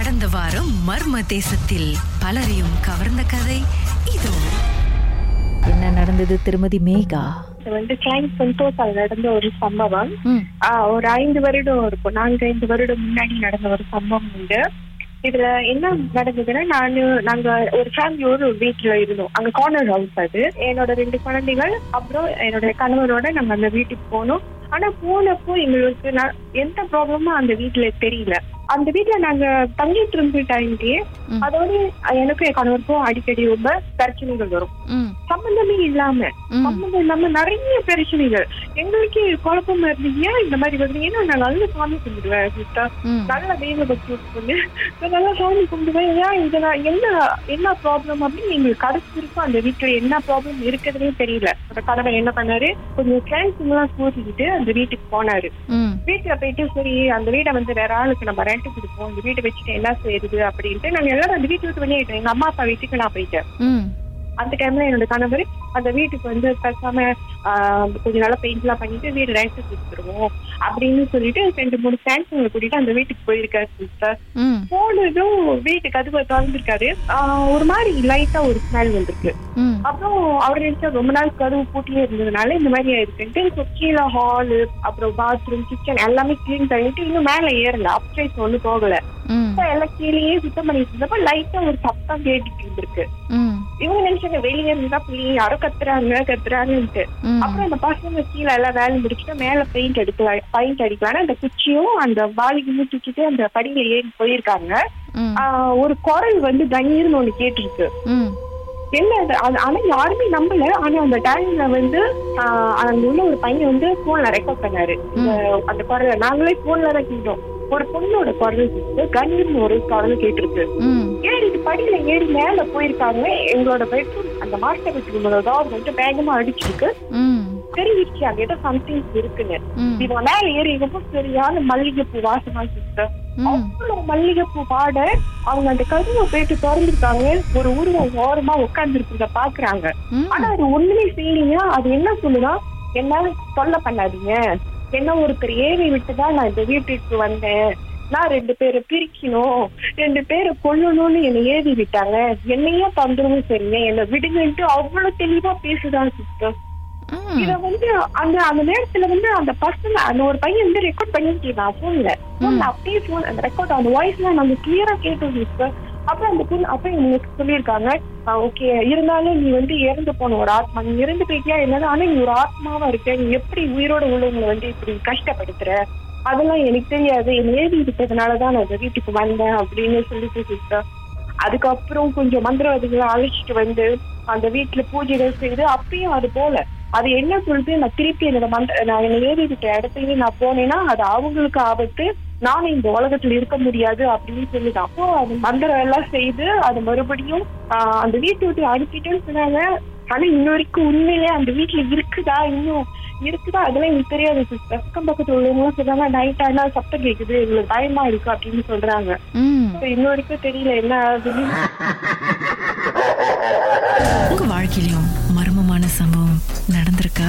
கடந்த வாரம் மர்ம தேசத்தில் பலரையும் கவர்ந்த கதை இதோ. என்ன நடந்தது திருமதி மேகா? இது வந்து கிளைண்ட் சென்டோஸால் நடந்த ஒரு சம்பவம். ஒரு ஐந்து வருடம் இருக்கும். நான்கு ஐந்து வருடம் முன்னாடி நடந்த ஒரு சம்பவம் உண்டு. இதுல என்ன நடந்ததுன்னா நானு நாங்க ஒரு ஃபேமிலியோட ஒரு வீட்டுல இருந்தோம். அங்க கார்னர் ஹவுஸ் அது. என்னோட ரெண்டு குழந்தைகள் அப்புறம் என்னோட கணவரோட நாங்க அந்த வீட்டுக்கு போனோம். ஆனா போனப்போ எங்களுக்கு நான் எந்த ப்ராப்ளமும் அந்த வீட்டுல தெரியல. அந்த வீட்டுல நாங்க தங்கிட்டு இருந்த டைம்லயே. அதோட எனக்கும் என் கணவருக்கும் அடிக்கடி ரொம்ப பிரச்சனைகள் வரும். சம்பந்தமே இல்லாம சம்பந்தம் இல்லாம நிறைய பிரச்சனைகள். எங்களுக்கே குழப்பமா இருந்தது ஏன் இந்த மாதிரி வருது? ஏன்னா நான் நல்ல சாமி கும்பிடுவேன் சிஸ்டர். நல்ல தெய்வ பக்தி பொண்ணு நல்லா சாமி கும்பிடுவேன். ஏன் இதுல என்ன என்ன ப்ராப்ளம் அப்படின்னு எங்களுக்கு கடைசி இருக்கும் அந்த வீட்டுல என்ன ப்ராப்ளம் இருக்குதுன்னே தெரியல. அந்த கணவர் என்ன பண்ணாரு? கொஞ்சம் ஃப்ரெண்ட்ஸ் எல்லாம் கூட்டிக்கிட்டு அந்த வீட்டுக்கு போனாரு. வீட்டுல போயிட்டு சரி அந்த வீடை வந்து வேற ஆளுக்கு நம்ம ரெண்ட் கொடுப்போம். இந்த வீட்டை வச்சுட்டு என்ன செய்யுது அப்படின்ட்டு நாங்க எல்லாரும் அந்த வீட்டு விட்டு வெளியேட்டோம் எங்க அம்மா அப்பா வீட்டுக்கு நான் போயிட்டேன். அந்த டைம்ல என்னோட கணவர் அந்த வீட்டுக்கு வந்து பேசாம ஆஹ், கொஞ்ச நாளா பெயிண்ட் எல்லாம் பண்ணிட்டு வீடு ரெண்ட் கொடுத்துருவோம் அப்படின்னு சொல்லிட்டு ரெண்டு மூணு ஃப்ரெண்ட்ஸுங்களை கூட்டிட்டு அந்த வீட்டுக்கு போயிருக்காரு சிஸ்டர் போனதும் வீட்டு கதவை திறந்துருக்காரு ஒரு மாதிரி லைட்டா ஒரு ஸ்மெல் வந்திருக்கு. அப்புறம் அவர் நினைச்சா ரொம்ப நாள் கதவு பூட்டியே இருந்ததுனால இந்த மாதிரி ஆயிருக்குன்ட்டு இப்போ கீழே ஹாலு அப்புறம் பாத்ரூம் கிச்சன் எல்லாமே கிளீன் பண்ணிட்டு இன்னும் மேல ஏறல. அப்சைஸ் ஒண்ணு போகல. எல்லாம் கீழேயே சுத்தம் பண்ணிட்டு இருந்தப்ப லைட்டா ஒரு சத்தம் கேட்டுட்டு இருந்திருக்கு. இவங்க நினைச்சாங்க? வெளியே இருந்தா பிள்ளை யாரோ கத்துறாங்க கத்துறாங்கன்ட்டு. அப்புறம் அந்த பசங்க கீழே எல்லாம் வேலை முடிச்சுட்டு மேல பெயிண்ட் அடிக்கலாம் பெயிண்ட் அடிக்கலாம்னு அந்த குச்சியும் அந்த வாலிகையும் தூக்கிட்டு அந்த படியில ஏறி போயிருக்காங்க. ஒரு குரல் வந்து கண்ணீர்னு ஒண்ணு கேட்டிருக்கு. என்ன ஆனா யாருமே நம்பல. ஆனா அந்த டைம்ல வந்து அங்க உள்ள ஒரு பையன் வந்து போன்ல ரெக்கார்ட் பண்ணாரு. அந்த குரல். நாங்களே போன்ல தான் கேட்டோம். ஒரு பொண்ணோட குரல் கேட்டு கண்ணீர்னு ஒரு குரல் கேட்டிருக்கு. ஏறிட்டு படியில ஏறி மேல போயிருக்காங்க. எங்களோட பெட்ரூம் அந்த மாஸ்டர் பெட்ரூமோட டோர் வந்து வேகமா அடிச்சிருக்கு. தெரிஞ்சிருச்சு அங்க ஏதோ சம்திங் இருக்குன்னு. இவங்க மேல ஏறி இருக்கப்போ சரியான மல்லிகைப்பூ வாசமா சிஸ்டர் அவ்வளவு மல்லிகைப்பூ பாட அவங்க அந்த கருவை போயிட்டு திறந்துருக்காங்க. ஒரு உருவம் ஓரமா உட்கார்ந்து பாக்குறாங்க. ஆனா அது ஒண்ணுமே செய்யலீங்க அது என்ன சொல்லுதா? என்ன தொல்லை பண்ணாதீங்க. என்ன ஒருத்தர் ஏறி விட்டுதான் நான் இந்த வீட்டுக்கு வந்தேன். நான் ரெண்டு பேரை பிரிக்கணும் ரெண்டு பேரை கொல்லணும்னு என்னை ஏறி விட்டாங்க. என்னையே தந்துருவும் சரிங்க. என்னை விடுங்கன்ட்டு அவ்வளவு தெளிவா பேசுதான் சிஸ்டர் இத வந்து அந்த அந்த நேரத்துல வந்து அந்த பசங்க அந்த ஒரு பையன் வந்து ரெக்கார்ட் பண்ணிட்டு இருக்கான் போன்ல போன்ல அப்படியே போன் அந்த ரெக்கார்ட் அந்த வாய்ஸ் எல்லாம் நம்ம கிளியரா கேட்டோம் சார் அப்புறம் அந்த பொண்ணு அப்ப எனக்கு சொல்லியிருக்காங்க ஓகே இருந்தாலும் நீ வந்து இறந்து போன ஒரு ஆத்மா. நீ இறந்து போயிட்டியா என்னது? ஆனா நீ ஒரு ஆத்மாவா இருக்க. நீ எப்படி உயிரோட உள்ளவங்களை வந்து இப்படி கஷ்டப்படுத்துற? அதெல்லாம் எனக்கு தெரியாது. என் ஏவி இருக்கிறதுனாலதான் நான் இந்த வீட்டுக்கு வந்தேன் அப்படின்னு சொல்லிட்டு சிஸ்டர். அதுக்கப்புறம் கொஞ்சம் மந்திரவாதிகளை அழைச்சிட்டு வந்து அந்த வீட்டுல பூஜைகள் செய்து அப்பயும் அது போல. அது என்ன சொல்லிட்டு நான் திருப்பி என்னோட மந்த நான் என் ஏறி விட்ட இடத்துலயே நான் போனேன்னா அது அவங்களுக்கு ஆபத்து. நானும் இந்த உலகத்துல இருக்க முடியாது அப்படின்னு சொல்லுது. அப்போ அது மந்திரம் எல்லாம் செய்து அது மறுபடியும் ஆஹ், அந்த வீட்டை விட்டு அனுப்பிட்டேன்னு சொன்னாங்க. ஆனா இன்ன வரைக்கும் உண்மையிலே அந்த வீட்டுல இருக்குதா? இன்னும் இருக்குதா? அதெல்லாம் எனக்கு தெரியாது சிஸ்டர் அக்கம் பக்கத்துல உள்ளவங்க சொல்றாங்க நைட் ஆனா சத்தம் கேக்குது எங்களுக்கு பயமா இருக்கு அப்படின்னு சொல்றாங்க. இன்ன வரைக்கும் தெரியல என்ன ஆகுதுன்னு. உங்க வாழ்க்கையிலும் மர்மமான சம்பவம் நடந்திருக்கா?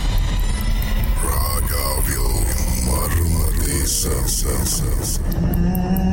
Essence.